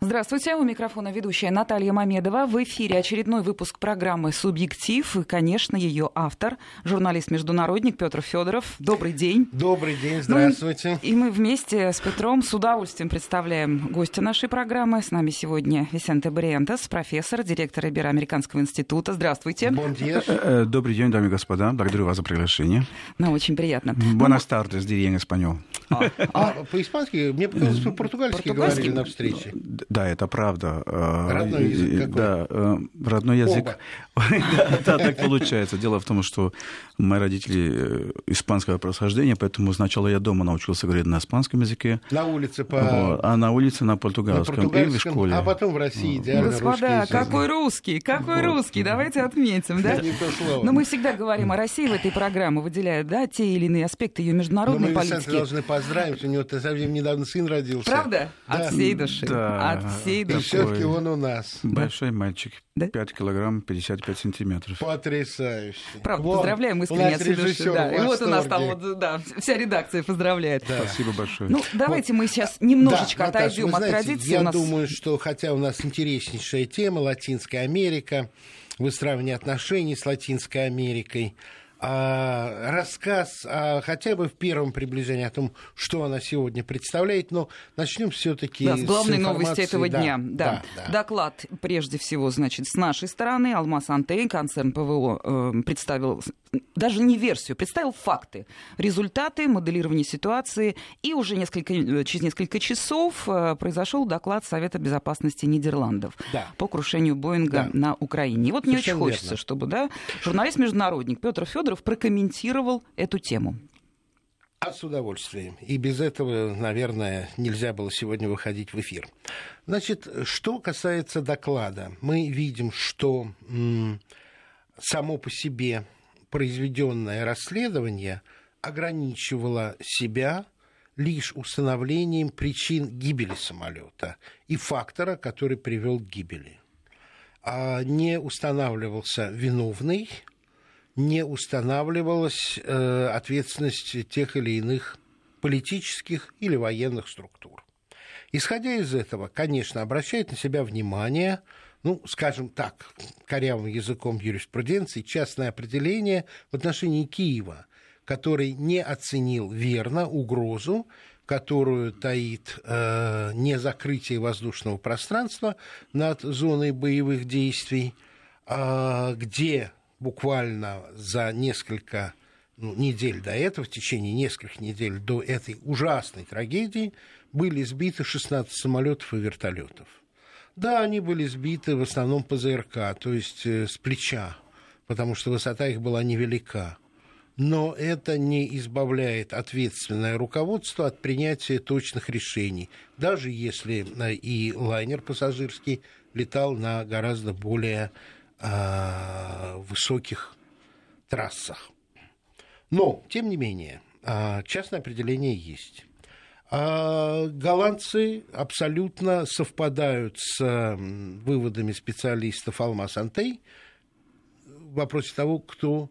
Здравствуйте, у микрофона ведущая Наталья Мамедова. В эфире очередной выпуск программы «Субъектив» и, конечно, ее автор, журналист-международник Петр Федоров. Добрый день. Добрый день, здравствуйте. Ну, и мы вместе с Петром с удовольствием представляем гостя нашей программы. С нами сегодня Висенте Бриентес, профессор, директор Ибероамериканского института. Здравствуйте. Бон э, э, Добрый день, дамы и господа. Благодарю вас за приглашение. Нам очень приятно. Buenas tardes, diría en español. А, а по-испански? Мне показалось, по-португальски говорили на встрече. Да, это правда. Э, родной язык какой? Да, родной язык. Да, так получается. Дело в том, что мои родители э, испанского происхождения, поэтому сначала я дома научился говорить на испанском языке. На улице по... А на улице на португальском. И в школе. А потом в России идеально Господа, какой русский, какой русский, давайте отметим, да? Но мы всегда говорим о России в этой программе, выделяя, да, те или иные аспекты ее международной политики. Мы должны поздравить, у него совсем недавно сын родился. Правда? От всей души. От всей души. И все-таки он у нас. Большой мальчик. Да? 5 килограмм 55 сантиметров. Потрясающе. Правда, вот. поздравляем искренне от души. Да. И вот у нас там вот, да, вся редакция поздравляет. Да. Спасибо большое. Ну, давайте вот. мы сейчас немножечко да, отойдем Наташа, от знаете, традиции. Я нас... думаю, что хотя у нас интереснейшая тема Латинская Америка, выстраивание отношений с Латинской Америкой, а, рассказ а, хотя бы в первом приближении о том, что она сегодня представляет, но начнем все-таки да, с главной новости этого да, дня. Да. Да, да. Доклад, прежде всего, значит, с нашей стороны. Алмаз Антей, концерн ПВО, э, представил даже не версию, представил факты, результаты моделирования ситуации, и уже несколько, э, через несколько часов э, произошел доклад Совета Безопасности Нидерландов да. по крушению Боинга да. на Украине. И вот Совершенно мне очень хочется, верно. чтобы да, журналист-международник Петр Федоров прокомментировал эту тему. А с удовольствием. И без этого, наверное, нельзя было сегодня выходить в эфир. Значит, что касается доклада, мы видим, что само по себе произведенное расследование ограничивало себя лишь установлением причин гибели самолета и фактора, который привел к гибели. А не устанавливался виновный, не устанавливалась э, ответственность тех или иных политических или военных структур. Исходя из этого, конечно, обращает на себя внимание ну, скажем так, корявым языком юриспруденции, частное определение в отношении Киева, который не оценил верно угрозу, которую таит э, не закрытие воздушного пространства над зоной боевых действий, э, где буквально за несколько ну, недель до этого, в течение нескольких недель до этой ужасной трагедии, были сбиты 16 самолетов и вертолетов. Да, они были сбиты в основном по ЗРК, то есть э, с плеча, потому что высота их была невелика. Но это не избавляет ответственное руководство от принятия точных решений, даже если э, и лайнер пассажирский летал на гораздо более э, высоких трассах. Но, тем не менее, э, частное определение есть. А голландцы абсолютно совпадают с выводами специалистов Алмаз Антей в вопросе того, кто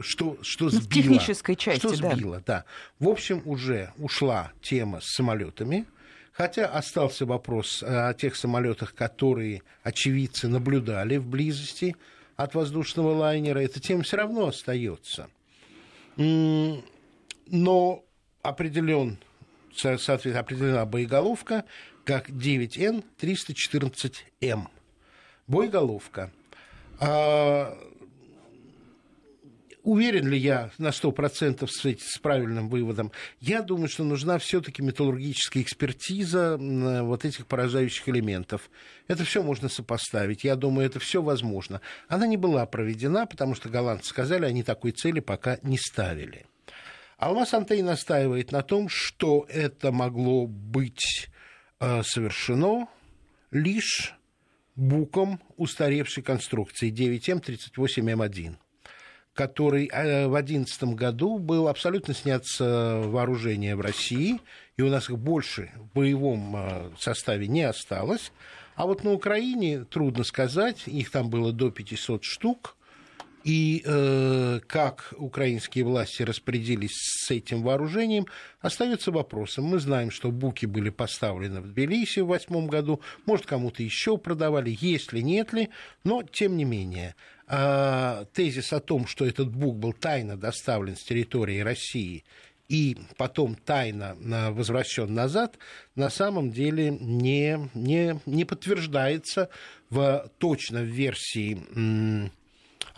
что, что ну, сбило. В технической части, что сбило, да. да. В общем, уже ушла тема с самолетами, хотя остался вопрос о тех самолетах, которые очевидцы наблюдали в близости от воздушного лайнера. Эта тема все равно остается. Но определен соответственно, определена боеголовка как 9Н-314М. Боеголовка. А, уверен ли я на 100% с, с правильным выводом? Я думаю, что нужна все-таки металлургическая экспертиза вот этих поражающих элементов. Это все можно сопоставить. Я думаю, это все возможно. Она не была проведена, потому что голландцы сказали, они такой цели пока не ставили. Алмаз Антей настаивает на том, что это могло быть э, совершено лишь буком устаревшей конструкции 9М38М1, который э, в 2011 году был абсолютно снят с э, вооружения в России, и у нас их больше в боевом составе не осталось. А вот на Украине трудно сказать, их там было до 500 штук – И э, как украинские власти распорядились с этим вооружением, остается вопросом. Мы знаем, что буки были поставлены в Тбилиси в восьмом году, может, кому-то еще продавали, есть ли, нет ли, но тем не менее. Э, тезис о том, что этот бук был тайно доставлен с территории России и потом тайно э, возвращен назад, на самом деле не, не, не подтверждается в точно в версии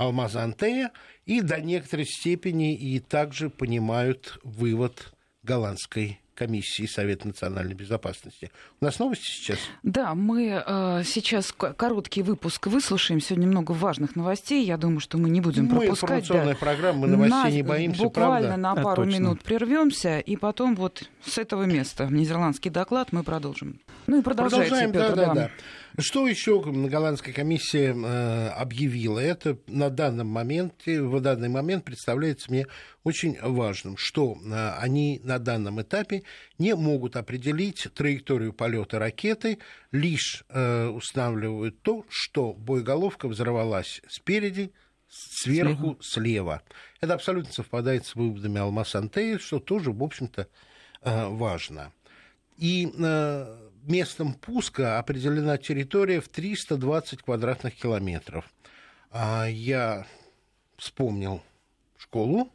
Алмаза Антея, и до некоторой степени и также понимают вывод голландской комиссии Совета национальной безопасности. У нас новости сейчас? Да, мы э, сейчас короткий выпуск выслушаем. Сегодня много важных новостей. Я думаю, что мы не будем мы пропускать. Информационная да. программа, мы новостей Нас не боимся, Буквально правда? на пару да, минут прервемся, и потом вот с этого места нидерландский доклад мы продолжим. Ну и продолжайте, Продолжаем, Петр, да, да, да. Что еще голландская комиссия э, объявила? Это на данном моменте, в данный момент представляется мне очень важным, что э, они на данном этапе не могут определить траекторию полета ракеты, лишь э, устанавливают то, что боеголовка взорвалась спереди, сверху, слева. слева. Это абсолютно совпадает с выводами Алмаз Антея, что тоже, в общем-то, важно. И э, местом пуска определена территория в 320 квадратных километров. А я вспомнил школу,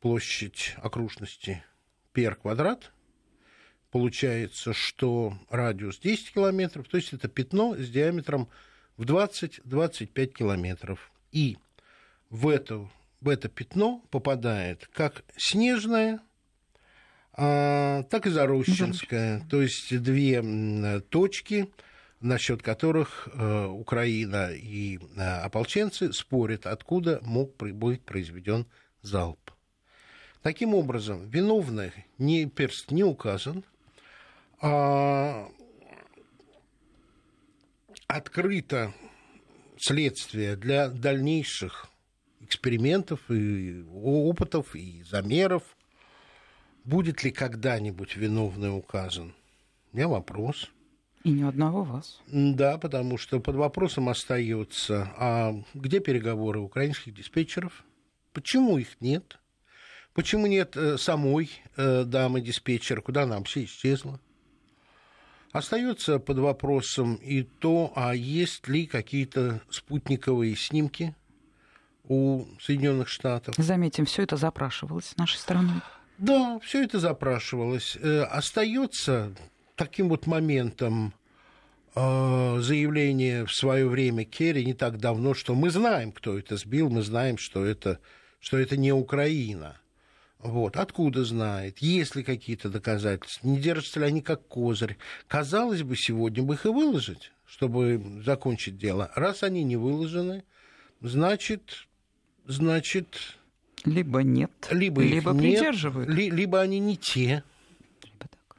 площадь окружности пер квадрат. Получается, что радиус 10 километров, то есть это пятно с диаметром в 20-25 километров. И в это, в это пятно попадает как снежная а, так и Зарощенская. То есть две точки, насчет которых э, Украина и э, ополченцы спорят, откуда мог быть произведен залп. Таким образом, виновный не перст не указан, а открыто следствие для дальнейших экспериментов и опытов и замеров Будет ли когда-нибудь виновный указан? У меня вопрос. И ни одного вас. Да, потому что под вопросом остается, а где переговоры украинских диспетчеров? Почему их нет? Почему нет э, самой э, дамы диспетчера? Куда она вообще исчезла? Остается под вопросом и то, а есть ли какие-то спутниковые снимки у Соединенных Штатов. Заметим, все это запрашивалось нашей стороны. Да, все это запрашивалось. Э, остается таким вот моментом э, заявление в свое время Керри не так давно, что мы знаем, кто это сбил, мы знаем, что это, что это не Украина. Вот. Откуда знает? Есть ли какие-то доказательства? Не держатся ли они как козырь? Казалось бы, сегодня бы их и выложить, чтобы закончить дело. Раз они не выложены, значит, значит, либо нет, либо, либо нет, придерживают. Ли, либо они не те. Либо так.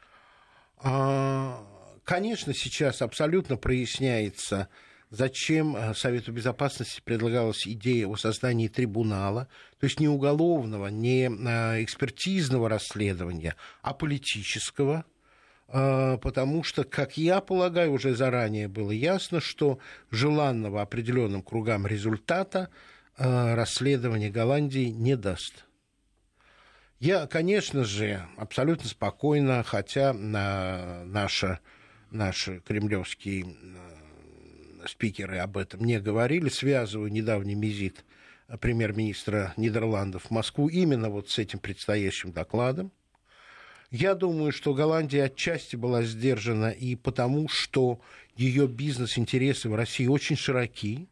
А, конечно, сейчас абсолютно проясняется, зачем а, Совету Безопасности предлагалась идея о создании трибунала, то есть не уголовного, не а, экспертизного расследования, а политического, а, потому что, как я полагаю, уже заранее было ясно, что желанного определенным кругам результата Э, расследование Голландии не даст. Я, конечно же, абсолютно спокойно, хотя на наши, наши кремлевские э, спикеры об этом не говорили, связываю недавний визит премьер-министра Нидерландов в Москву именно вот с этим предстоящим докладом. Я думаю, что Голландия отчасти была сдержана и потому, что ее бизнес-интересы в России очень широки,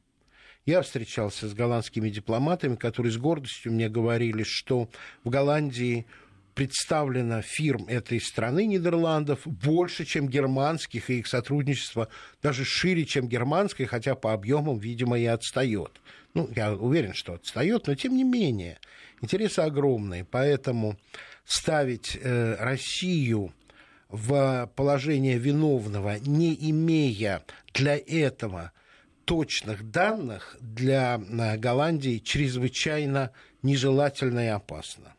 я встречался с голландскими дипломатами, которые с гордостью мне говорили, что в Голландии представлено фирм этой страны, Нидерландов, больше, чем германских, и их сотрудничество даже шире, чем германское, хотя по объемам, видимо, и отстает. Ну, я уверен, что отстает, но тем не менее, интересы огромные. Поэтому ставить э, Россию в положение виновного, не имея для этого точных данных для э, Голландии чрезвычайно нежелательно и опасно.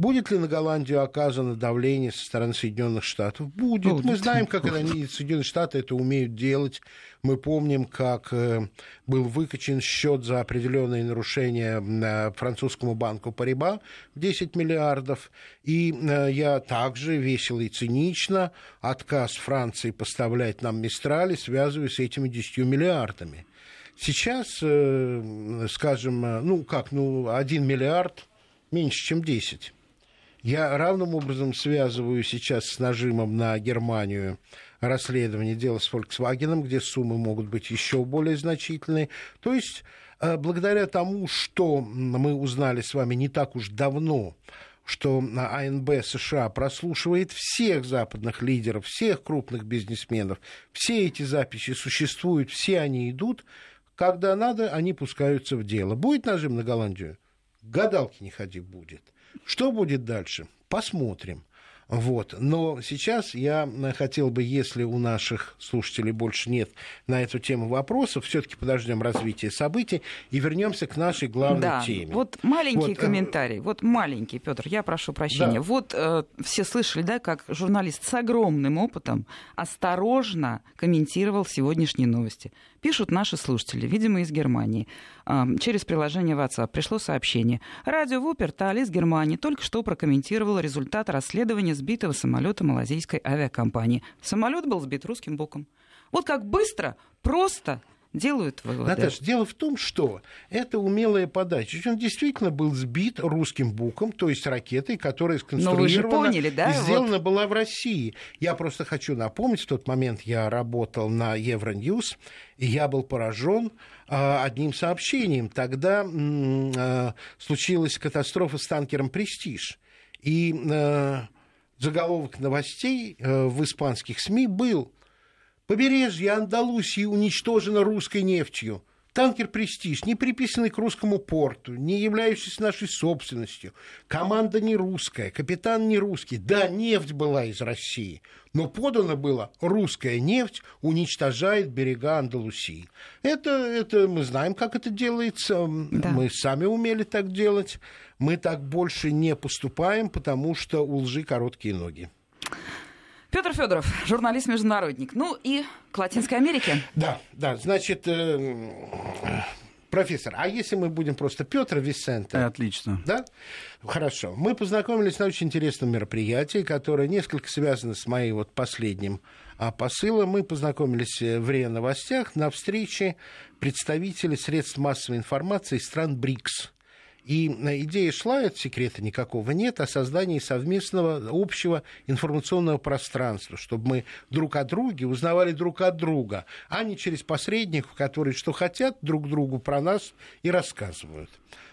Будет ли на Голландию оказано давление со стороны Соединенных Штатов? Будет. Будет. Мы знаем, как они, Соединенные Штаты это умеют делать. Мы помним, как э, был выкачен счет за определенные нарушения э, французскому банку Париба в 10 миллиардов. И э, я также весело и цинично отказ Франции поставлять нам Мистрали связываю с этими 10 миллиардами. Сейчас, скажем, ну как, ну 1 миллиард меньше, чем 10. Я равным образом связываю сейчас с нажимом на Германию расследование дела с Volkswagen, где суммы могут быть еще более значительные. То есть, э, благодаря тому, что мы узнали с вами не так уж давно, что АНБ США прослушивает всех западных лидеров, всех крупных бизнесменов, все эти записи существуют, все они идут, когда надо, они пускаются в дело. Будет нажим на Голландию? Гадалки не ходи будет. Что будет дальше? Посмотрим. Вот. Но сейчас я хотел бы, если у наших слушателей больше нет на эту тему вопросов, все-таки подождем развития событий и вернемся к нашей главной да. теме. Вот маленький вот, э, комментарий. Вот маленький, Петр, я прошу прощения. Да. Вот э, все слышали, да, как журналист с огромным опытом осторожно комментировал сегодняшние новости. Пишут наши слушатели, видимо, из Германии. Через приложение WhatsApp пришло сообщение. Радио Вуперталь из Германии только что прокомментировало результат расследования сбитого самолета малазийской авиакомпании. Самолет был сбит русским боком. Вот как быстро, просто делают выводы. Наташа, дело в том, что это умелая подача. Он действительно был сбит русским буком, то есть ракетой, которая сконструирована поняли, да? и сделана вот... была в России. Я просто хочу напомнить, в тот момент я работал на Евроньюз, и я был поражен а, одним сообщением. Тогда а, случилась катастрофа с танкером «Престиж». И а, заголовок новостей в испанских СМИ был Побережье Андалусии уничтожено русской нефтью. Танкер «Престиж», не приписанный к русскому порту, не являющийся нашей собственностью. Команда не русская, капитан не русский. Да, нефть была из России, но подано было «русская нефть уничтожает берега Андалусии». Это, это мы знаем, как это делается. Да. Мы сами умели так делать. Мы так больше не поступаем, потому что у лжи короткие ноги. Петр Федоров, журналист-международник. Ну и к Латинской Америке. Да, да, значит, э, профессор, а если мы будем просто Петр Висенте? Отлично. Да? Хорошо. Мы познакомились на очень интересном мероприятии, которое несколько связано с моим вот последним а, посылом. Мы познакомились э, в РИА Новостях на встрече представителей средств массовой информации стран БРИКС. И э, идея шла, это секрета никакого нет, о создании совместного общего информационного пространства, чтобы мы друг о друге узнавали друг от друга, а не через посредников, которые что хотят друг другу про нас и рассказывают.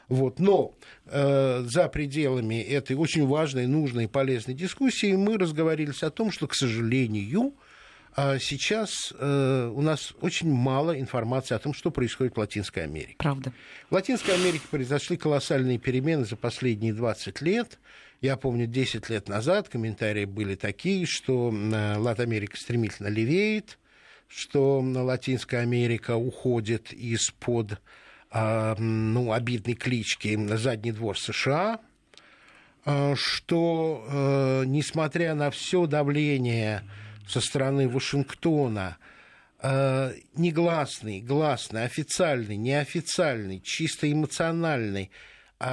Вот. Но э, за пределами этой очень важной, нужной и полезной дискуссии мы разговорились о том, что, к сожалению, сейчас э, у нас очень мало информации о том, что происходит в Латинской Америке. Правда. В Латинской Америке произошли колоссальные перемены за последние 20 лет. Я помню, 10 лет назад комментарии были такие, что э, Латинская Америка стремительно левеет, что Латинская Америка уходит из-под э, ну, обидной клички на задний двор США, э, что, э, несмотря на все давление со стороны Вашингтона э, негласный, гласный, официальный, неофициальный, чисто эмоциональный э,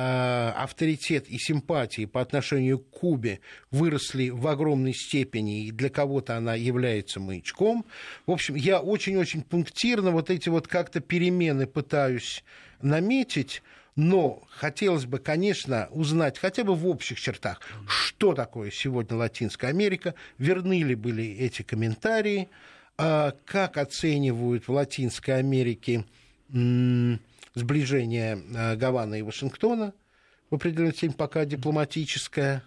авторитет и симпатии по отношению к Кубе выросли в огромной степени, и для кого-то она является маячком. В общем, я очень-очень пунктирно вот эти вот как-то перемены пытаюсь наметить, но хотелось бы, конечно, узнать хотя бы в общих чертах, что такое сегодня Латинская Америка, верны ли были эти комментарии, а как оценивают в Латинской Америке сближение а, Гаваны и Вашингтона в определенной степени пока дипломатическое.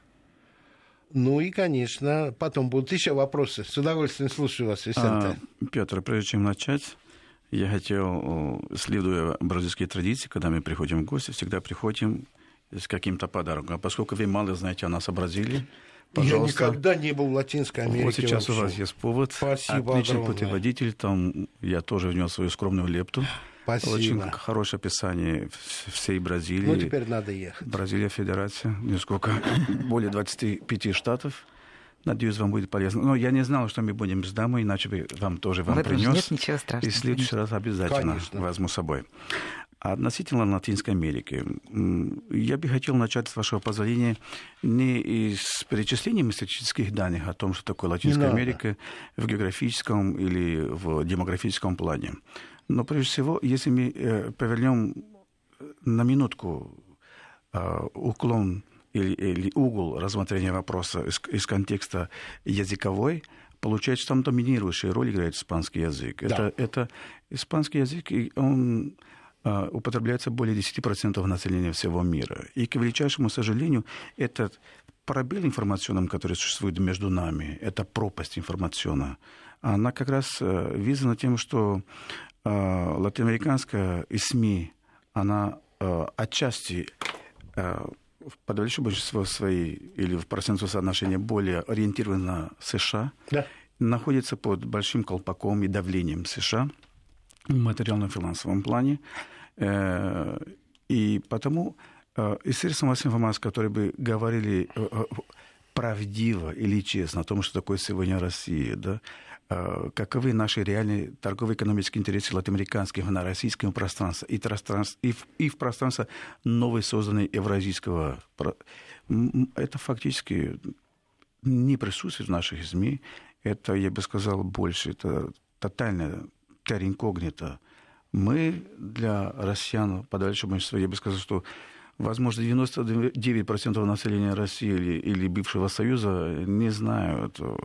Ну и, конечно, потом будут еще вопросы. С удовольствием слушаю вас, Висенте. А, Петр, прежде чем начать, я хотел, следуя бразильской традиции, когда мы приходим в гости, всегда приходим с каким-то подарком. А поскольку вы мало знаете о нас, о Бразилии, Пожалуйста. Я никогда не был в Латинской Америке. Вот сейчас вообще. у вас есть повод. Спасибо Отличный огромное. путеводитель. Там я тоже внес свою скромную лепту. Спасибо. Очень хорошее описание всей Бразилии. Ну, теперь надо ехать. Бразилия Федерация, несколько, более 25 штатов. Надеюсь, вам будет полезно. Но я не знал, что мы будем с дамой, иначе бы вам тоже вам принес. нет ничего страшного. И в следующий раз обязательно Конечно. возьму с собой. А Относительно Латинской Америки, я бы хотел начать, с вашего позволения, не из перечисления статистических данных о том, что такое Латинская. Америка в географическом или в демографическом плане. Но прежде всего, если мы э, повернем на минутку э, уклон или, или угол рассмотрения вопроса из, из контекста языковой, получается, там доминирующую роль играет испанский язык. Да. Это, это испанский язык, он а, употребляется более 10% населения всего мира. И, к величайшему сожалению, этот пробел информационным, который существует между нами, эта пропасть информационная, она как раз э, вызвана тем, что э, латиноамериканская и СМИ, она э, отчасти э, в подавляющее большинство своей или в процентном соотношении более ориентирована на США, Да. находится под большим колпаком и давлением США в материальном финансовом плане. Э, И потому э, из средств массовой информации, которые бы говорили э, правдиво или честно о том, что такое сегодня Россия, да, каковы наши реальные торгово-экономические интересы латиноамериканских на российском пространстве и, пространстве, и, в, и в пространстве новой созданной евразийского... Это фактически не присутствует в наших СМИ. Это, я бы сказал, больше, это тотальная терра инкогнита. Мы для россиян, подальше большинства, я бы сказал, что возможно, 99% населения России или, или бывшего Союза не знают, э,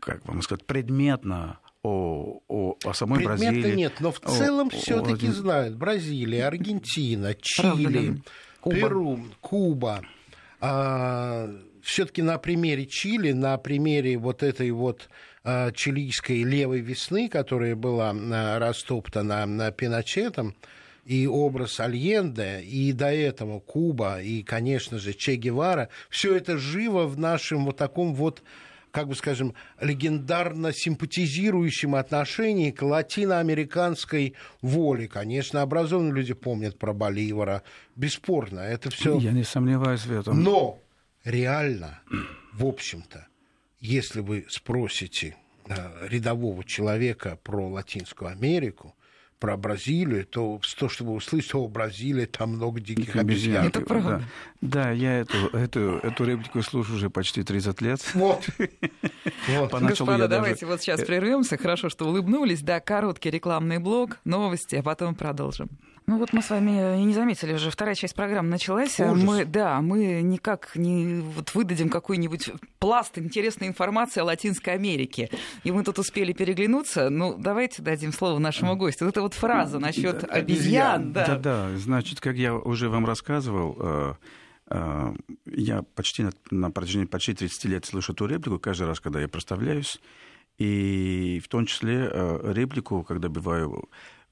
как вам сказать, предметно о, о, о самой Предмета Бразилии. нет, но в целом все-таки знают. Бразилия, Аргентина, Чили, ли? Куба. Перу, Куба. все-таки на примере Чили, на примере вот этой вот а, чилийской левой весны, которая была а, растоптана а, Пиночетом, и образ Альенде, и до этого Куба, и, конечно же, Че Гевара, все это живо в нашем вот таком вот как бы скажем, легендарно симпатизирующем отношении к латиноамериканской воле. Конечно, образованные люди помнят про Боливара. Бесспорно, это все. Я не сомневаюсь в этом. Но реально, в общем-то, если вы спросите э, рядового человека про Латинскую Америку, про Бразилию, то, то чтобы услышать, о, Бразилия, там много диких обезьян. Это правда. Да, да я эту, эту, эту реплику слушаю уже почти 30 лет. Вот. Вот. Поначалу Господа, даже- давайте вот сейчас прервемся. Хорошо, что улыбнулись. Да, короткий рекламный блок, новости, а потом продолжим. Ну вот мы с вами и не заметили уже, вторая часть программы началась. Ужас. Мы, да, мы никак не вот выдадим какой-нибудь пласт интересной информации о Латинской Америке. И мы тут успели переглянуться. Ну, давайте дадим слово нашему гостю. Вот эта вот фраза насчет Да, обезьян. Да. Да, да, значит, как я уже вам рассказывал, э, э, я почти на, на протяжении почти 30 лет слышу эту реплику каждый раз, когда я проставляюсь. И в том числе э, реплику, когда бываю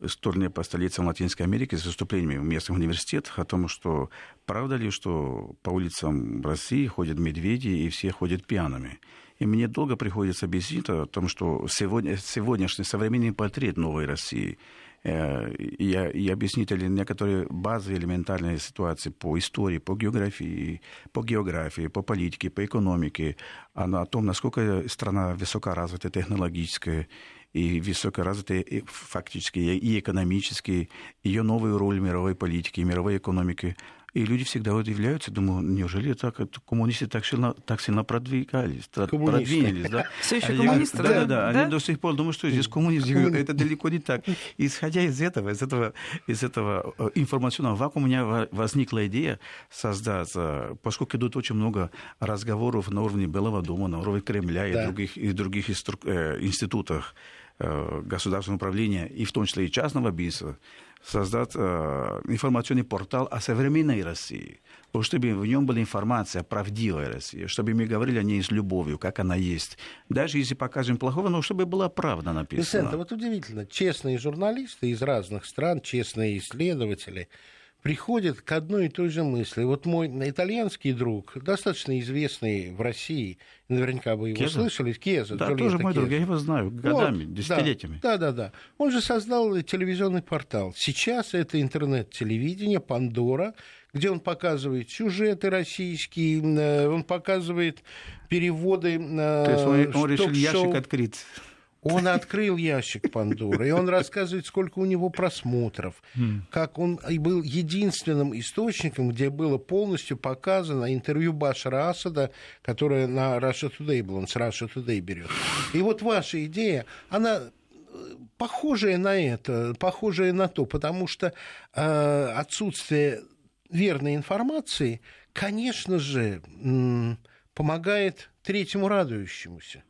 с турне по столицам Латинской Америки с выступлениями в местных университетах о том, что правда ли, что по улицам России ходят медведи и все ходят пьяными. И мне долго приходится объяснить о том, что сегодня, сегодняшний современный портрет новой России э, и, и объяснить некоторые базовые элементарные ситуации по истории, по географии, по географии, по политике, по экономике, а о том, насколько страна высокоразвитая, технологическая, и высокоразвитая и фактически и экономически, ее новую роль мировой политике, и мировой экономике. И люди всегда удивляются, думаю, неужели так, коммунисты так сильно, так сильно продвигались, Коммунисты. продвинулись, да? А я- коммунисты, да? да? Да, да? Они до сих пор думают, что здесь коммунисты. Говорю, Это далеко не так. Исходя из этого, из этого, из этого э, информационного вакуума, у меня во- возникла идея создать, поскольку идут очень много разговоров на уровне Белого дома, на уровне Кремля и Да. других, и других инстру- э, институтах государственного управления, и в том числе и частного бизнеса, создать э, информационный портал о современной России, чтобы в нем была информация о правдивой России, чтобы мы говорили о ней с любовью, как она есть. Даже если покажем плохого, но чтобы была правда написана. Висенто, вот удивительно, честные журналисты из разных стран, честные исследователи приходят к одной и той же мысли. Вот мой итальянский друг, достаточно известный в России, наверняка вы его Кеза? слышали, Кеза. Да, Джульетта тоже мой друг, Кеза. я его знаю годами, Вот, десятилетиями. Да, да, да. Он же создал телевизионный портал. Сейчас это интернет-телевидение, Пандора, где он показывает сюжеты российские, э, он показывает переводы То есть он, он решил ящик открыть. Он открыл ящик Пандоры, и он рассказывает, сколько у него просмотров, как он был единственным источником, где было полностью показано интервью Башара Асада, которое на Russia Today было, он с Russia Today берет. И вот ваша идея, она э, похожая на это, похожая на то, потому что э, отсутствие верной информации, конечно же, м, помогает третьему радующемуся.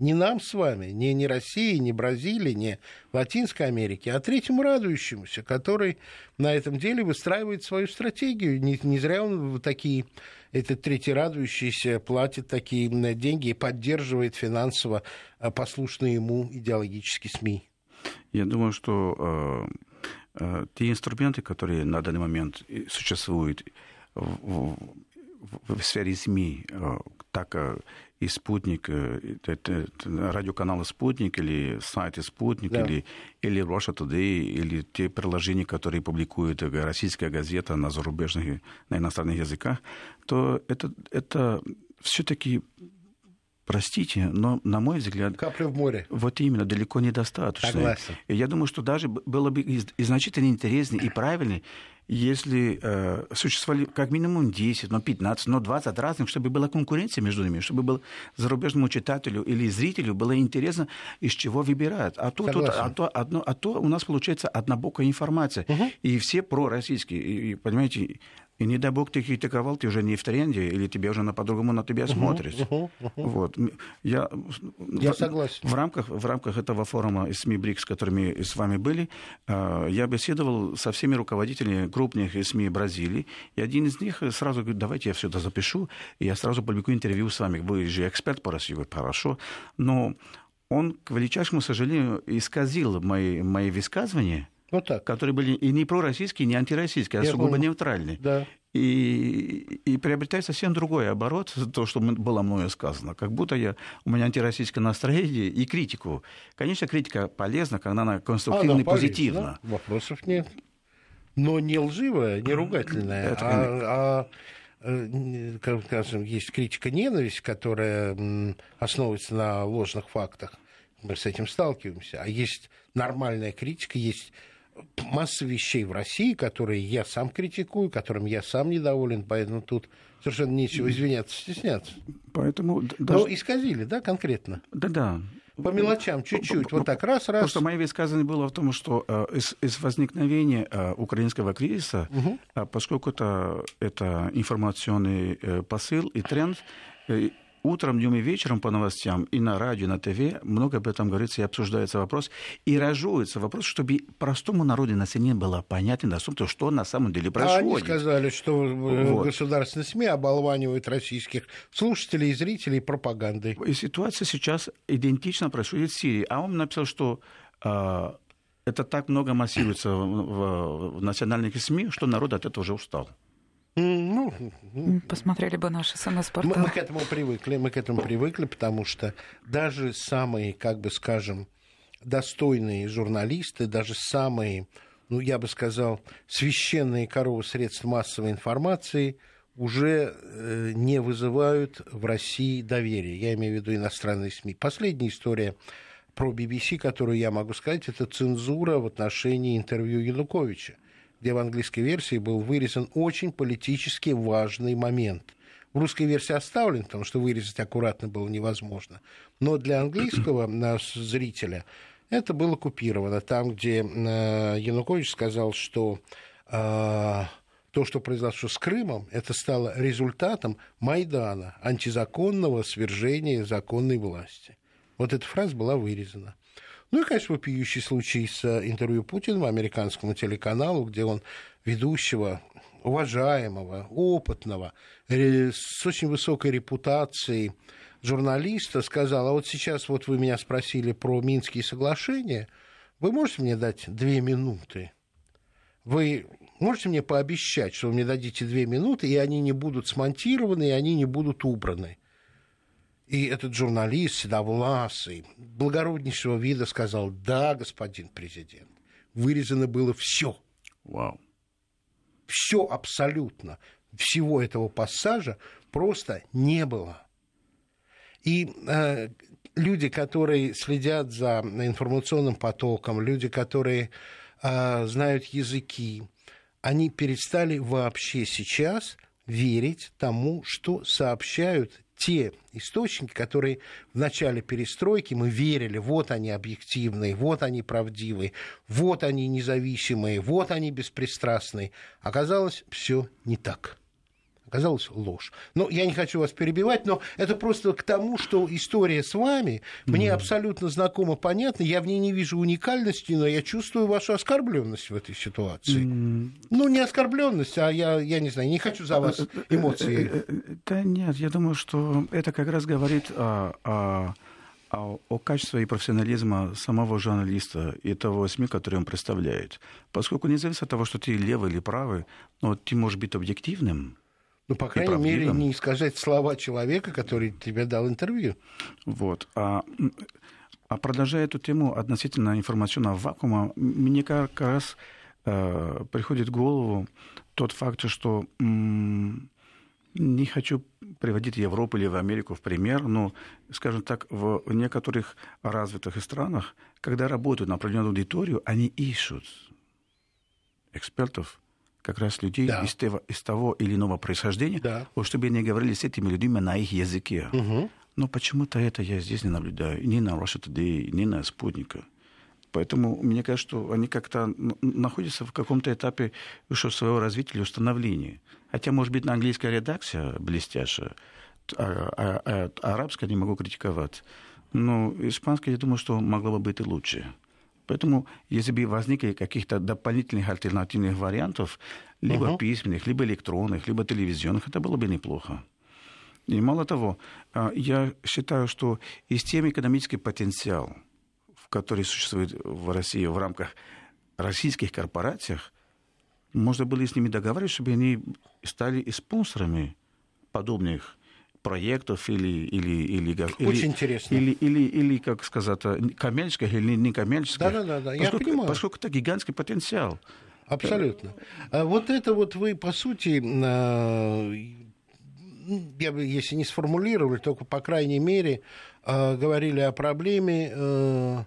Не нам с вами, не, не России, не Бразилии, не Латинской Америке, а третьему радующемуся, который на этом деле выстраивает свою стратегию. Не, не зря он такие, этот третий радующийся платит такие деньги и поддерживает финансово а, послушные ему идеологические СМИ. Я думаю, что э, э, те инструменты, которые на данный момент существуют в, в- в сфере СМИ, э, так и «Спутник», э, это- это радиоканалы «Спутник» или сайты «Спутник», Да. или, или Russia Today, или те приложения, которые публикует российская газета на зарубежных, на иностранных языках, то это, это все-таки, простите, но, на мой взгляд, Капля в море. вот именно, далеко недостаточно. Согласен. И я думаю, что даже было бы и значительно интереснее и правильнее, если э, существовали как минимум 10, но 15, но 20 разных, чтобы была конкуренция между ними, чтобы был зарубежному читателю или зрителю было интересно, из чего выбирать. А то, тут, а, то, одно, а то у нас получается однобокая информация. И все пророссийские. И, и, понимаете, и не дай бог ты критиковал, ты уже не в тренде, или тебе уже на по-другому на тебя смотрят. Вот. М, Я, Я в- согласен. В рамках, в рамках этого форума СМИ БРИКС, которыми с вами были, э, я беседовал со всеми руководителями крупных СМИ Бразилии, и один из них сразу говорит, давайте я все это запишу, и я сразу публикую интервью с вами. Вы же эксперт по России, вы хорошо. Но он, к величайшему сожалению, исказил мои, мои высказывания, Вот так. которые были и не пророссийские, и не антироссийские, а Я сугубо понял. нейтральные. Да. И, и приобретает совсем другой оборот, то, что было мною сказано. Как будто я, у меня антироссийское настроение и критику. Конечно, критика полезна, когда она конструктивна Она и полезна, позитивна. Вопросов нет. Но не лживая, не ругательная, Это а, а, э, как скажем, есть критика ненависть, которая основывается на ложных фактах. Мы с этим сталкиваемся. А есть нормальная критика, есть масса вещей в России, которые я сам критикую, которым я сам недоволен, поэтому тут совершенно нечего извиняться, стесняться. Поэтому д- Но даже... исказили, да, конкретно? Да-да. По мелочам, чуть-чуть, вот так, раз, раз. Просто мое высказывание было в том, что э, из, из возникновения э, украинского кризиса, э, поскольку это, это информационный э, посыл и тренд, э, утром, днем и вечером по новостям и на радио, и на ТВ много об этом говорится и обсуждается вопрос, и рожуется вопрос, чтобы простому народу населению было понятно, доступно, что на самом деле А они происходит. сказали, что э, Вот. государственные СМИ оболванивают российских слушателей и зрителей пропагандой. И ситуация сейчас идентично происходит в Сирии. А он написал, что э, это так много массируется в, в- в национальных СМИ, что народ от этого уже устал. Ну, Посмотрели бы наш мы, СМС-портал. мы к этому привыкли, мы к этому привыкли, потому что даже самые, как бы скажем, достойные журналисты, даже самые, ну, я бы сказал, священные коровы средств массовой информации уже э, не вызывают в России доверия. Я имею в виду иностранные СМИ. Последняя история про BBC, которую я могу сказать, это цензура в отношении интервью Януковича, где в английской версии был вырезан очень политически важный момент. В русской версии оставлен, потому что вырезать аккуратно было невозможно. Но для английского нас, зрителя это было купировано. Там, где э, Янукович сказал, что э, то, что произошло с Крымом, это стало результатом Майдана, антизаконного свержения законной власти. Вот эта фраза была вырезана. Ну и, конечно, вопиющий случай с э, интервью Путина американскому телеканалу, где он ведущего, уважаемого, опытного, с очень высокой репутацией журналиста сказал, а вот сейчас вот вы меня спросили про Минские соглашения, вы можете мне дать две минуты? Вы Можете мне пообещать, что вы мне дадите две минуты, и они не будут смонтированы, и они не будут убраны? И этот журналист, седовласый, благороднейшего вида сказал, да, господин президент, вырезано было все. Вау. Все абсолютно. Всего этого пассажа просто не было. И э, люди, которые следят за информационным потоком, люди, которые э, знают языки, они перестали вообще сейчас верить тому, что сообщают те источники, которые в начале перестройки мы верили, вот они объективные, вот они правдивые, вот они независимые, вот они беспристрастные. Оказалось, все не так оказалась ложь. Но я не хочу вас перебивать, но это просто к тому, что история с вами мне mm абсолютно знакома, понятна. Я в ней не вижу уникальности, но я чувствую вашу оскорбленность в этой ситуации. mm Ну, не оскорбленность, а я, я не знаю, не хочу за вас эмоции. Э, э, э, да нет, я думаю, что это как раз говорит о, о о, о качестве и профессионализма самого журналиста и того СМИ, который он представляет. Поскольку независимо от того, что ты левый или правый, но ты можешь быть объективным, ну, по крайней мере, не искажать слова человека, который тебе дал интервью. Вот. А, а продолжая эту тему относительно информационного вакуума, мне как раз э, приходит в голову тот факт, что м- не хочу приводить Европу или в Америку в пример, но, скажем так, в некоторых развитых странах, когда работают на определенную аудиторию, они ищут экспертов, как раз людей да. из, того, из того или иного происхождения, да. вот, чтобы они говорили с этими людьми на их языке. Угу. Но почему-то это я здесь не наблюдаю. Ни на Russia Today, ни на Спутника. Поэтому мне кажется, что они как-то находятся в каком-то этапе еще своего развития или установления. Хотя, может быть, на английская редакция блестящая, а, а, а, а арабская не могу критиковать. Но испанская, я думаю, что могло бы быть и лучше. Поэтому, если бы возникли каких-то дополнительных альтернативных вариантов, либо uh-huh. письменных, либо электронных, либо телевизионных, это было бы неплохо. И мало того, а, я считаю, что и с тем экономический потенциал, который существует в России в рамках российских корпораций, можно было с ними договариваться, чтобы они стали и спонсорами подобных проектов или... или, или Очень или, интересно. Или, или, или, как сказать, коммерческих или некоммерческих. Да-да-да, я понимаю. Поскольку это гигантский потенциал. Абсолютно. А вот это вот вы, по сути, а, я бы, если не сформулировали, только, по крайней мере, а, говорили о проблеме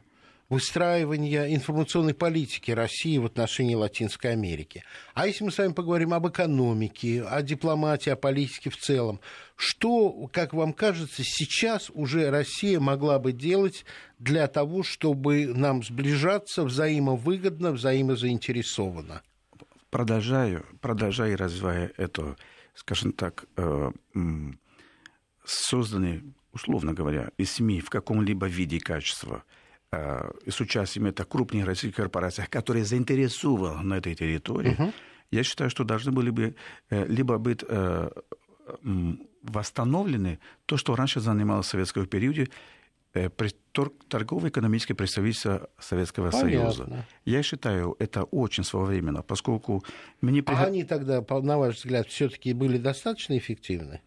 выстраивания информационной политики России в отношении Латинской Америки. А если мы с вами поговорим об экономике, о дипломатии, о политике в целом, что, как вам кажется, сейчас уже Россия могла бы делать для того, чтобы нам сближаться взаимовыгодно, взаимозаинтересованно? Продолжаю, продолжаю развивая это, скажем так, э, созданные, условно говоря, из СМИ в каком-либо виде качества – Э, с участием это крупных российских корпораций, которые заинтересованы на этой территории, uh-huh. я считаю, что должны были бы э, либо быть э, восстановлены то, что раньше занималось в советском периоде, торгово-экономическое представительство Советского Понятно. Союза. Я считаю, это очень своевременно, поскольку мне... А они тогда, на ваш взгляд, все-таки были достаточно эффективны?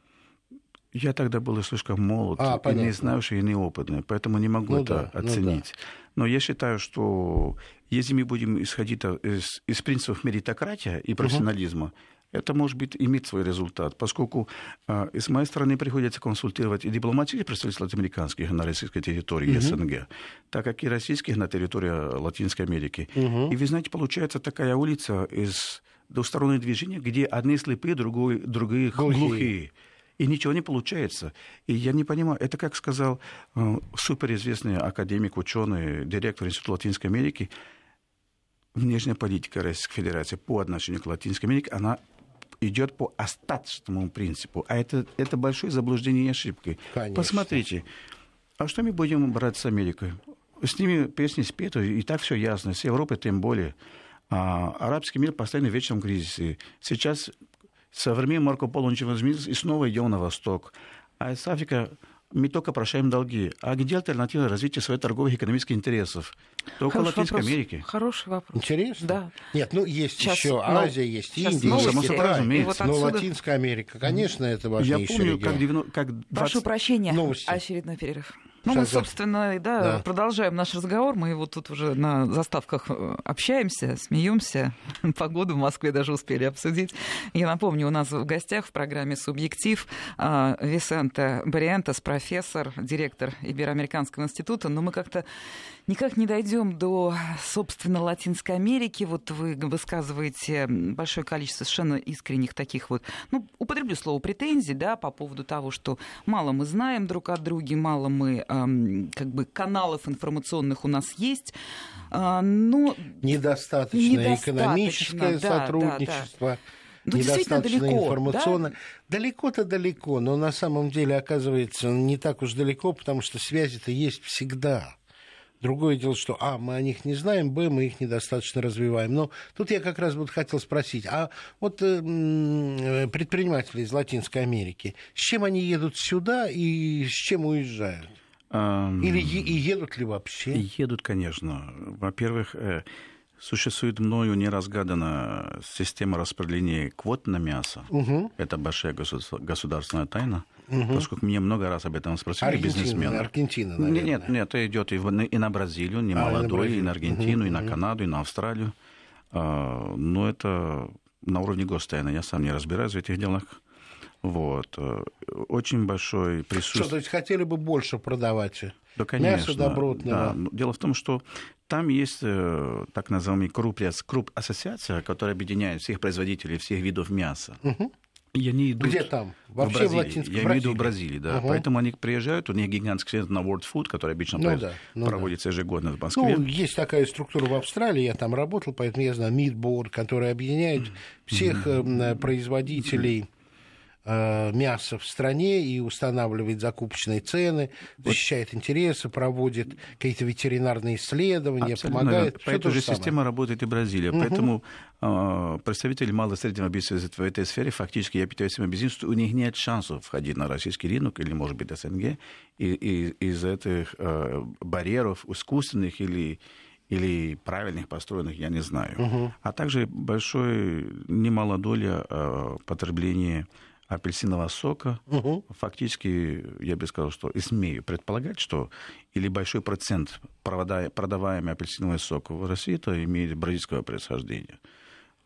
Я тогда был слишком молод а, и не знающий, и неопытный, поэтому не могу ну, это да, оценить. Ну, да. Но я считаю, что если мы будем исходить из, из принципов меритократия и профессионализма, угу. это может быть иметь свой результат, поскольку э, с моей стороны приходится консультировать и дипломатических представителей американских на российской территории угу. СНГ, так как и российских на территории Латинской Америки. Угу. И вы знаете, получается такая улица из двустороннего движения, где одни слепые, другой, другие глухие. глухие и ничего не получается. И я не понимаю, это как сказал э, суперизвестный академик, ученый, директор Института Латинской Америки, внешняя политика Российской Федерации по отношению к Латинской Америке, она идет по остаточному принципу. А это, это большое заблуждение и ошибка. Конечно. Посмотрите, а что мы будем брать с Америкой? С ними песни спеты, и так все ясно. С Европой тем более. А арабский мир постоянно в вечном кризисе. Сейчас со времен Марко Поло ничего не изменилось, и снова идем на восток. А из Африка мы только прощаем долги. А где альтернатива развития своих торговых и экономических интересов? Только Хороший Латинской вопрос. Америке. Хороший вопрос. Интересно? Да. Нет, ну есть Сейчас, еще ну, Азия, есть сейчас Индия, есть Само Китай. вот Но отсюда- Латинская Америка, конечно, это Я важнейший помню, регион. как, 90, как 20... Прошу прощения. Новости. Очередной перерыв. Ну, мы, собственно, да, Да. продолжаем наш разговор. Мы вот тут уже на заставках э, общаемся, смеемся. Погоду в Москве даже успели обсудить. Я напомню, у нас в гостях в программе «Субъектив» э, Висенте Бариентес, профессор, директор Ибероамериканского института. Но мы как-то никак не дойдем до, собственно, Латинской Америки. Вот вы высказываете большое количество совершенно искренних таких вот, ну, употреблю слово претензий, да, по поводу того, что мало мы знаем друг о друге, мало мы, эм, как бы, каналов информационных у нас есть. А, но Недостаточное Недостаточно, экономическое да, да, сотрудничество. Ну, недостаточно далеко, информационно. Далеко-то далеко, но на самом деле оказывается не так уж далеко, потому что связи-то есть всегда. Другое дело, что А, мы о них не знаем, Б, мы их недостаточно развиваем. Но тут я как раз вот хотел спросить, а вот э, м, предприниматели из Латинской Америки, с чем они едут сюда и с чем уезжают? Или и едут ли вообще? Едут, конечно. Во-первых, э, существует мною неразгаданная система распределения квот на мясо. Мгм. Это большая государ- государственная тайна, поскольку мне много раз об этом спросили Аргентина, бизнесмены. Аргентина, Нет, наверное. нет, нет, это идет и, в- и на Бразилию, не А, и на молодой, и на Аргентину, и на Канаду, и на Австралию. А, Но это на уровне гостайны. Я сам не разбираюсь в этих делах. Вот. Э, Очень большой Что, присутствие. то есть хотели бы больше продавать? Да, конечно. Мясо добротного. Да. Но Дело в том, что там есть э, так называемый круп, круп ассоциация, которая объединяет всех производителей всех видов мяса. Мгм. И они идут Где там? в Вообще в, Бразилии. Латинской Я имею в виду в Бразилии. Бразилии, да. Ага. Поэтому они приезжают, у них гигантский центр на World Food, который обычно Ну произ- да, ну проводится ежегодно в Москве. Ну, есть такая структура в Австралии, я там работал, поэтому я знаю Мидборд, который объединяет всех э, м, производителей э, мяса в стране и устанавливает закупочные цены, защищает интересы, проводит какие-то ветеринарные исследования, Абсолютно помогает. верно. По этой же самое. системе работает и Бразилия. Поэтому э, представители малого и среднего бизнеса в этой сфере фактически, я пытаюсь им объяснить, что у них нет шансов входить на российский рынок или, может быть, СНГ и, и- из этих э, барьеров искусственных или или правильных построенных, я не знаю. А также большой, немалая доля э, потребления апельсинового сока. Мгм. Фактически, я бы сказал, что и смею предполагать, что или большой процент продаваемый апельсиновый сок в России, это имеет бразильского происхождения.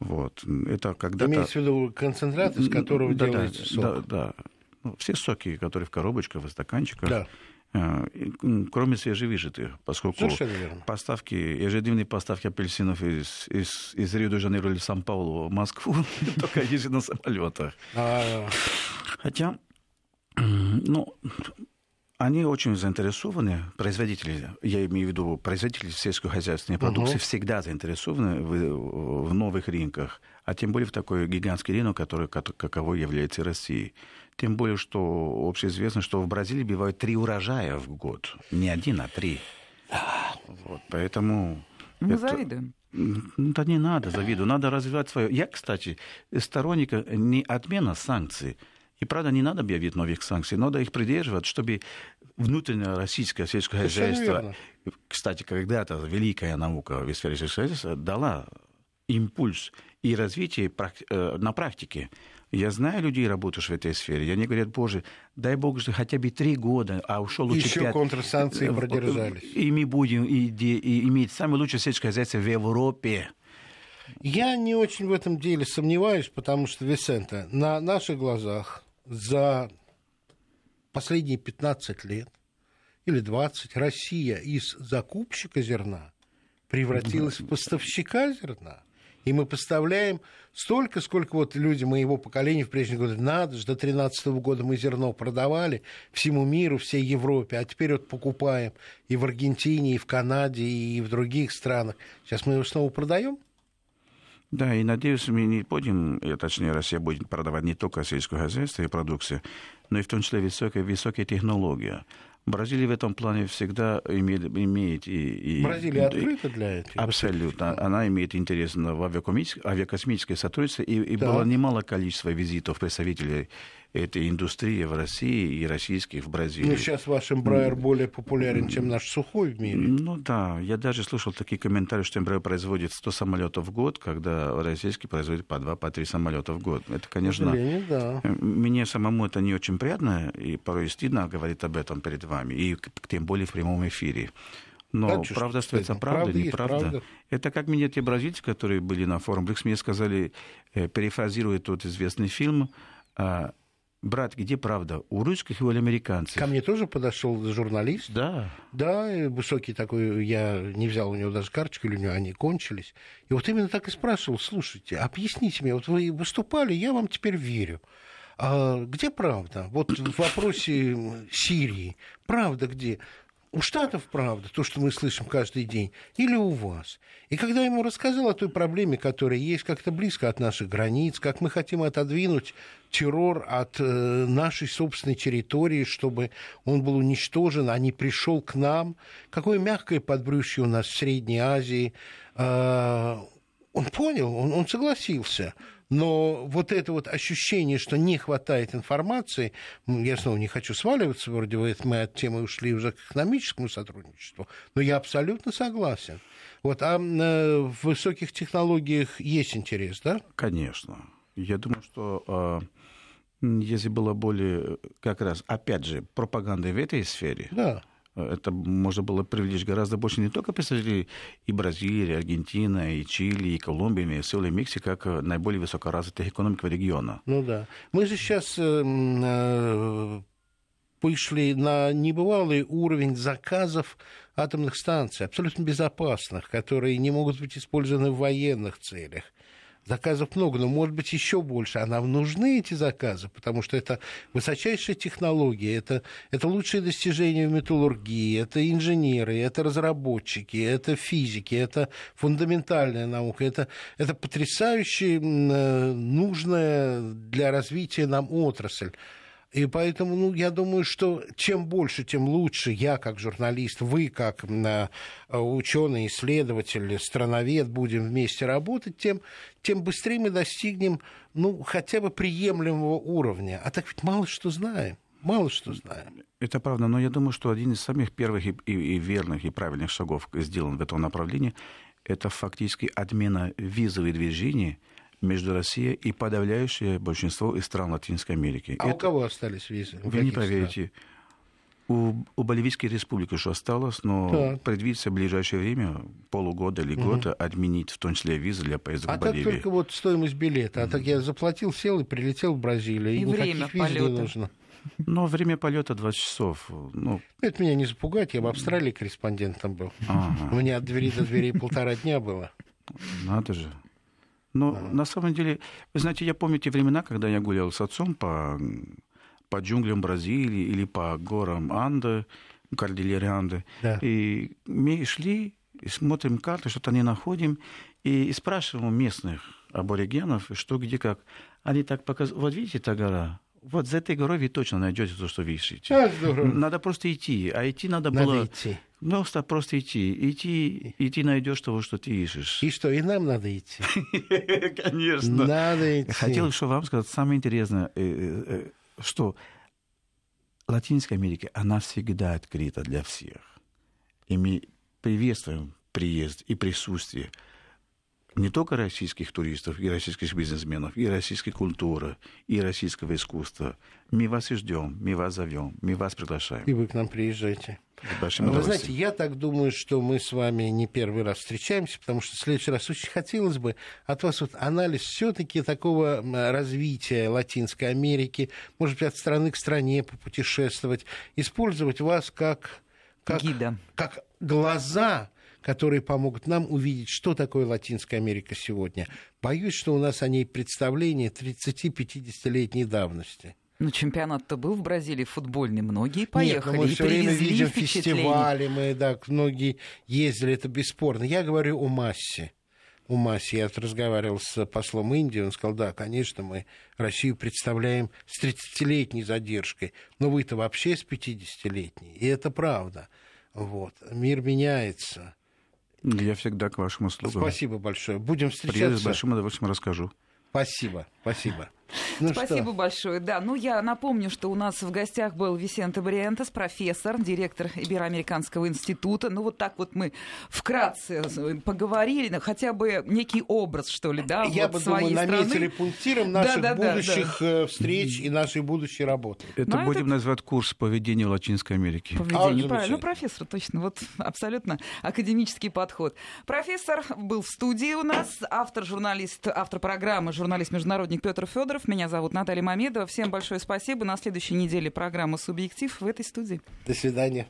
Вот. Это когда-то... Имеется в виду концентрат, из которого Да, да, делается сок. Да, да. Ну, все соки, которые в коробочках, в стаканчиках, Да. Э, кроме свежевыжатых, поскольку поставки, ежедневные поставки апельсинов из, из, из Рио-де-Жанейро или Сан-Паулу в Москву только ездят на самолетах. А, Хотя, ну, они очень заинтересованы, производители, я имею в виду производители сельскохозяйственной продукции, Мгм. всегда заинтересованы в, в новых рынках, а тем более в такой гигантский рынок, который, как- каковой является и Россия. Тем более, что общеизвестно, что в Бразилии бывают три урожая в год. Не один, а три. Вот, поэтому... мы это- завидуем. ну, Да не надо завидовать, надо развивать свое. Я, кстати, сторонник не отмена санкций. И правда, не надо объявить новых санкций, надо их придерживать, чтобы внутреннее российское сельское Совершенно хозяйство, верно. кстати, когда-то великая наука в сфере сельского хозяйства дала импульс и развитие э, на практике. Я знаю людей, работающих в этой сфере, и они говорят, боже, дай бог, что хотя бы три года, а ушел лучше Еще пять. контрсанкции Э, продержались. И мы будем иде- и иметь самое лучшее сельское хозяйство в Европе. Я не очень в этом деле сомневаюсь, потому что, Висента, на наших глазах за последние 15 лет или 20 Россия из закупщика зерна превратилась в поставщика зерна. И мы поставляем столько, сколько вот люди моего поколения в прежние годы, надо же, до 2013 года мы зерно продавали всему миру, всей Европе, а теперь вот покупаем и в Аргентине, и в Канаде, и в других странах. Сейчас мы его снова продаем? Да, и надеюсь, мы не будем, точнее, Россия будет продавать не только сельское хозяйство и продукцию, но и в том числе высокая, высокая технология. Бразилия в этом плане всегда имеет, имеет и, и- Бразилия открыта для этого? Абсолютно. Она имеет интерес в авиакосмическое сотрудничество, и, и Так. было немало количества визитов представителей этой индустрии в России и российских в Бразилии. Ну, сейчас ваш эмбрайер более популярен, чем наш сухой в мире. Ну да, я даже слышал такие комментарии, что эмбрайер производит 100 самолетов в год, когда российский производит по 2, по 3 самолета в год. Это, конечно, да. Э, мне самому это не очень приятно, и порой стыдно говорить об этом перед вами, и тем более в прямом эфире. Но да, правда остается правда, правда неправда. Правда. Это как мне те бразильцы, которые были на форуме мне сказали, э, перефразируя тот известный фильм, а, брат, где правда, у русских или у американцев? Ко мне тоже подошел журналист. Да. Да, высокий такой, я не взял у него даже карточку, или у него они кончились. И вот именно так и спрашивал, слушайте, объясните мне, вот вы выступали, я вам теперь верю. А где правда? Вот в вопросе Сирии, правда где? У Штатов правда, то, что мы слышим каждый день, или у вас. И когда я ему рассказал о той проблеме, которая есть как-то близко от наших границ, как мы хотим отодвинуть террор от э, нашей собственной территории, чтобы он был уничтожен, а не пришел к нам, какое мягкое подбрюшье у нас в Средней Азии, э, он понял, он, он согласился. Но вот это вот ощущение, что не хватает информации, я снова не хочу сваливаться, вроде бы мы от темы ушли уже к экономическому сотрудничеству, но я абсолютно согласен. Вот, а э, в высоких технологиях есть интерес, да? Конечно. Я думаю, что э, если было более, как раз, опять же, пропаганда в этой сфере, да это можно было привлечь гораздо больше не только представителей и Бразилии, и Аргентины, и Чили, и Колумбии, и и Мексики, как наиболее высокоразвитых экономик региона. Ну да. Мы же сейчас э, э, вышли на небывалый уровень заказов атомных станций, абсолютно безопасных, которые не могут быть использованы в военных целях. Заказов много, но может быть еще больше. А нам нужны эти заказы, потому что это высочайшая технология, это, это лучшие достижения в металлургии, это инженеры, это разработчики, это физики, это фундаментальная наука, это, это потрясающе э, нужная для развития нам отрасль. И поэтому, ну, я думаю, что чем больше, тем лучше я как журналист, вы как э, ученый, исследователь, страновед будем вместе работать, тем, тем быстрее мы достигнем, ну, хотя бы приемлемого уровня. А так ведь мало что знаем. Мало что знаем. Это правда, но я думаю, что один из самых первых и, и, и верных и правильных шагов сделан в этом направлении, это фактически отмена визовых движений – между Россией и подавляющее большинство из стран Латинской Америки. А Это... у кого остались визы? Вы не поверите. У, у Боливийской республики что осталось, но так. предвидится в ближайшее время, полугода или угу. года, отменить в том числе визы для поездок а в Боливию. А так только вот стоимость билета. А так я заплатил, сел и прилетел в Бразилию. И, и время виз полета. не нужно. Но время полета 20 часов. Ну... Это меня не запугать, я в Австралии корреспондентом был. Ага. У меня от двери до двери полтора дня было. Надо же. Но да. на самом деле, вы знаете, я помню те времена, когда я гулял с отцом по, по джунглям Бразилии или по горам Анды, Кордильеры Анды. Да. И мы шли, и смотрим карты, что-то не находим, и, и спрашиваем местных аборигенов, что, где, как. Они так показывают, вот видите, та гора, вот за этой горой вы точно найдете то, что вы ищете. Надо просто идти, а идти надо, надо было... Идти. Просто просто идти. Идти, идти найдешь того, что ты ищешь. И что, и нам надо идти? Конечно. Надо идти. Хотел еще вам сказать самое интересное, э, э, э, что Латинская Америка, она всегда открыта для всех. И мы приветствуем приезд и присутствие не только российских туристов и российских бизнесменов, и российской культуры, и российского искусства. Мы вас и ждем, мы вас зовем, мы вас приглашаем. И вы к нам приезжайте. Вы знаете, я так думаю, что мы с вами не первый раз встречаемся, потому что в следующий раз очень хотелось бы от вас вот анализ все-таки такого развития Латинской Америки, может быть, от страны к стране попутешествовать, использовать вас как, как, Гида. как глаза которые помогут нам увидеть, что такое Латинская Америка сегодня. Боюсь, что у нас о ней представление 30-50-летней давности. Ну, чемпионат-то был в Бразилии футбольный, многие поехали. Нет, мы все время видим фестивали, мы, да, многие ездили, это бесспорно. Я говорю о массе. У массе. Я разговаривал с послом Индии, он сказал, да, конечно, мы Россию представляем с 30-летней задержкой, но вы-то вообще с 50-летней, и это правда. Вот. Мир меняется. Я всегда к вашим услугам. Спасибо большое. Будем встречаться. Приеду с большим удовольствием расскажу. Спасибо, спасибо. Ну Спасибо что? большое. Да, ну я напомню, что у нас в гостях был Висенто Бриентес, профессор, директор Ибероамериканского института. Ну вот так вот мы вкратце поговорили, хотя бы некий образ, что ли, да, Я вот бы своей думаю, страны. наметили пунктиром наших да, да, будущих да, да. встреч и нашей будущей работы. Это Но будем это... называть курс поведения в Латинской Америке. Поведение, а, правильно. Ну, профессор, точно. Вот абсолютно академический подход. Профессор был в студии у нас, автор, журналист, автор программы, журналист-международник Петр Федоров. Меня зовут Наталья Мамедова. Всем большое спасибо. На следующей неделе программа «Субъектив» в этой студии. До свидания.